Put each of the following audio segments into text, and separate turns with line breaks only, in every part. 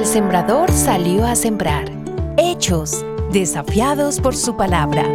sembrador salió a sembrar. Hechos, desafiados por su palabra.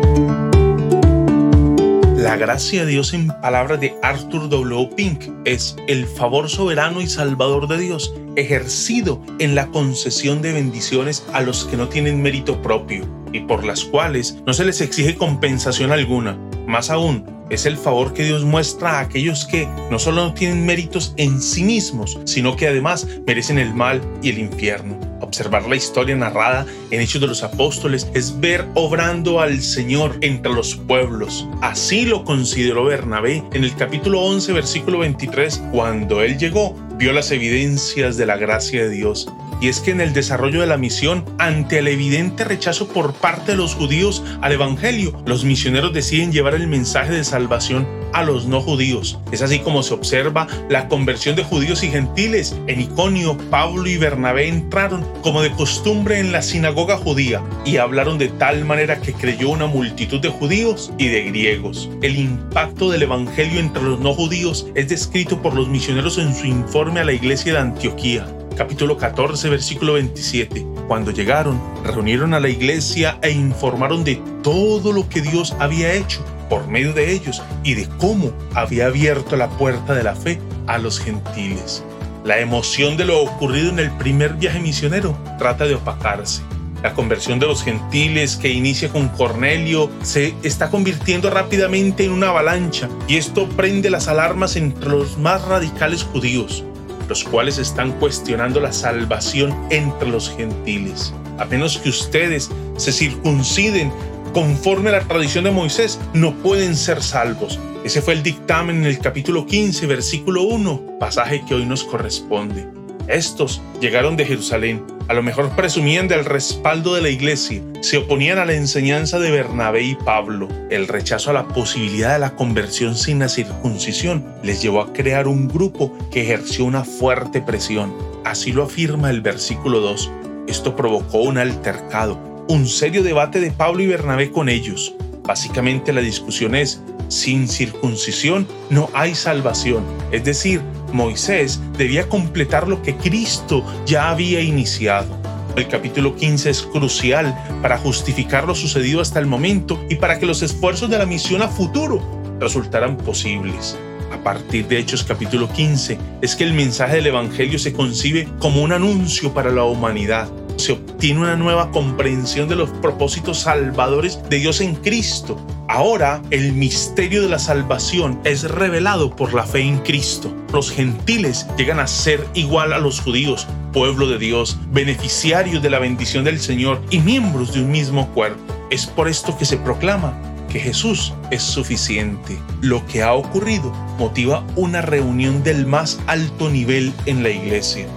La gracia de Dios en palabras de Arthur W. Pink es el favor soberano y salvador de Dios ejercido en la concesión de bendiciones a los que no tienen mérito propio y por las cuales no se les exige compensación alguna. Más aún, es el favor que Dios muestra a aquellos que no solo no tienen méritos en sí mismos, sino que además merecen el mal y el infierno. Observar la historia narrada en Hechos de los Apóstoles es ver obrando al Señor entre los pueblos. Así lo consideró Bernabé en el capítulo 11, versículo 23, cuando él llegó, vio las evidencias de la gracia de Dios y es que en el desarrollo de la misión, ante el evidente rechazo por parte de los judíos al Evangelio, los misioneros deciden llevar el mensaje de salvación a los no judíos. Es así como se observa la conversión de judíos y gentiles. En Iconio, Pablo y Bernabé entraron como de costumbre en la sinagoga judía y hablaron de tal manera que creyó una multitud de judíos y de griegos. El impacto del Evangelio entre los no judíos es descrito por los misioneros en su informe a la iglesia de Antioquía capítulo 14, versículo 27. Cuando llegaron, reunieron a la iglesia e informaron de todo lo que Dios había hecho por medio de ellos y de cómo había abierto la puerta de la fe a los gentiles. La emoción de lo ocurrido en el primer viaje misionero trata de opacarse. La conversión de los gentiles que inicia con Cornelio se está convirtiendo rápidamente en una avalancha y esto prende las alarmas entre los más radicales judíos los cuales están cuestionando la salvación entre los gentiles. A menos que ustedes se circunciden conforme a la tradición de Moisés, no pueden ser salvos. Ese fue el dictamen en el capítulo 15, versículo 1, pasaje que hoy nos corresponde. Estos llegaron de Jerusalén, a lo mejor presumían del respaldo de la iglesia, se oponían a la enseñanza de Bernabé y Pablo. El rechazo a la posibilidad de la conversión sin la circuncisión les llevó a crear un grupo que ejerció una fuerte presión. Así lo afirma el versículo 2. Esto provocó un altercado, un serio debate de Pablo y Bernabé con ellos. Básicamente la discusión es, sin circuncisión no hay salvación. Es decir, Moisés debía completar lo que Cristo ya había iniciado. El capítulo 15 es crucial para justificar lo sucedido hasta el momento y para que los esfuerzos de la misión a futuro resultaran posibles. A partir de Hechos capítulo 15 es que el mensaje del Evangelio se concibe como un anuncio para la humanidad se obtiene una nueva comprensión de los propósitos salvadores de Dios en Cristo. Ahora el misterio de la salvación es revelado por la fe en Cristo. Los gentiles llegan a ser igual a los judíos, pueblo de Dios, beneficiarios de la bendición del Señor y miembros de un mismo cuerpo. Es por esto que se proclama que Jesús es suficiente. Lo que ha ocurrido motiva una reunión del más alto nivel en la iglesia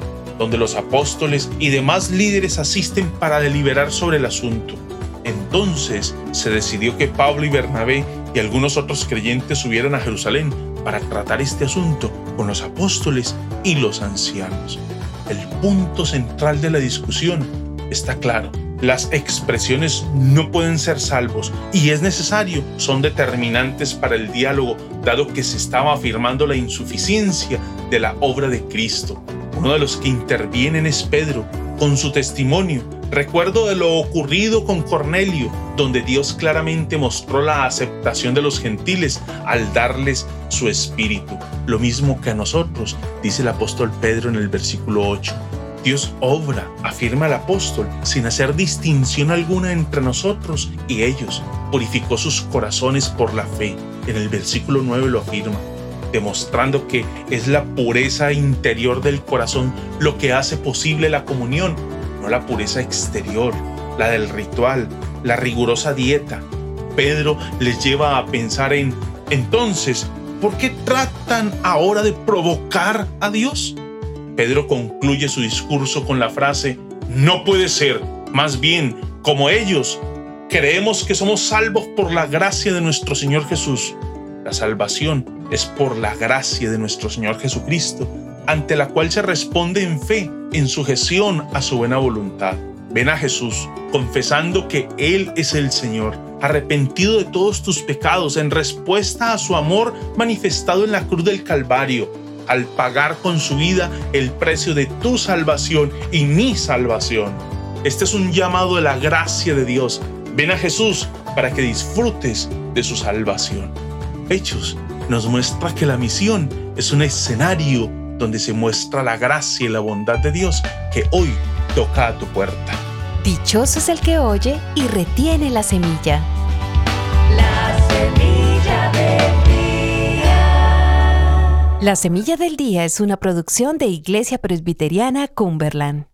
donde los apóstoles y demás líderes asisten para deliberar sobre el asunto. Entonces se decidió que Pablo y Bernabé y algunos otros creyentes subieran a Jerusalén para tratar este asunto con los apóstoles y los ancianos. El punto central de la discusión está claro. Las expresiones no pueden ser salvos y es necesario, son determinantes para el diálogo, dado que se estaba afirmando la insuficiencia de la obra de Cristo. Uno de los que intervienen es Pedro, con su testimonio. Recuerdo de lo ocurrido con Cornelio, donde Dios claramente mostró la aceptación de los gentiles al darles su espíritu. Lo mismo que a nosotros, dice el apóstol Pedro en el versículo 8. Dios obra, afirma el apóstol, sin hacer distinción alguna entre nosotros y ellos. Purificó sus corazones por la fe. En el versículo 9 lo afirma demostrando que es la pureza interior del corazón lo que hace posible la comunión, no la pureza exterior, la del ritual, la rigurosa dieta. Pedro les lleva a pensar en, entonces, ¿por qué tratan ahora de provocar a Dios? Pedro concluye su discurso con la frase, no puede ser, más bien, como ellos, creemos que somos salvos por la gracia de nuestro Señor Jesús. La salvación es por la gracia de nuestro Señor Jesucristo, ante la cual se responde en fe, en sujeción a su buena voluntad. Ven a Jesús, confesando que Él es el Señor, arrepentido de todos tus pecados en respuesta a su amor manifestado en la cruz del Calvario. al pagar con su vida el precio de tu salvación y mi salvación. Este es un llamado de la gracia de Dios. Ven a Jesús para que disfrutes de su salvación. Hechos nos muestra que la misión es un escenario donde se muestra la gracia y la bondad de Dios que hoy toca a tu puerta.
Dichoso es el que oye y retiene la semilla.
La semilla del día.
La semilla del día es una producción de Iglesia Presbiteriana Cumberland.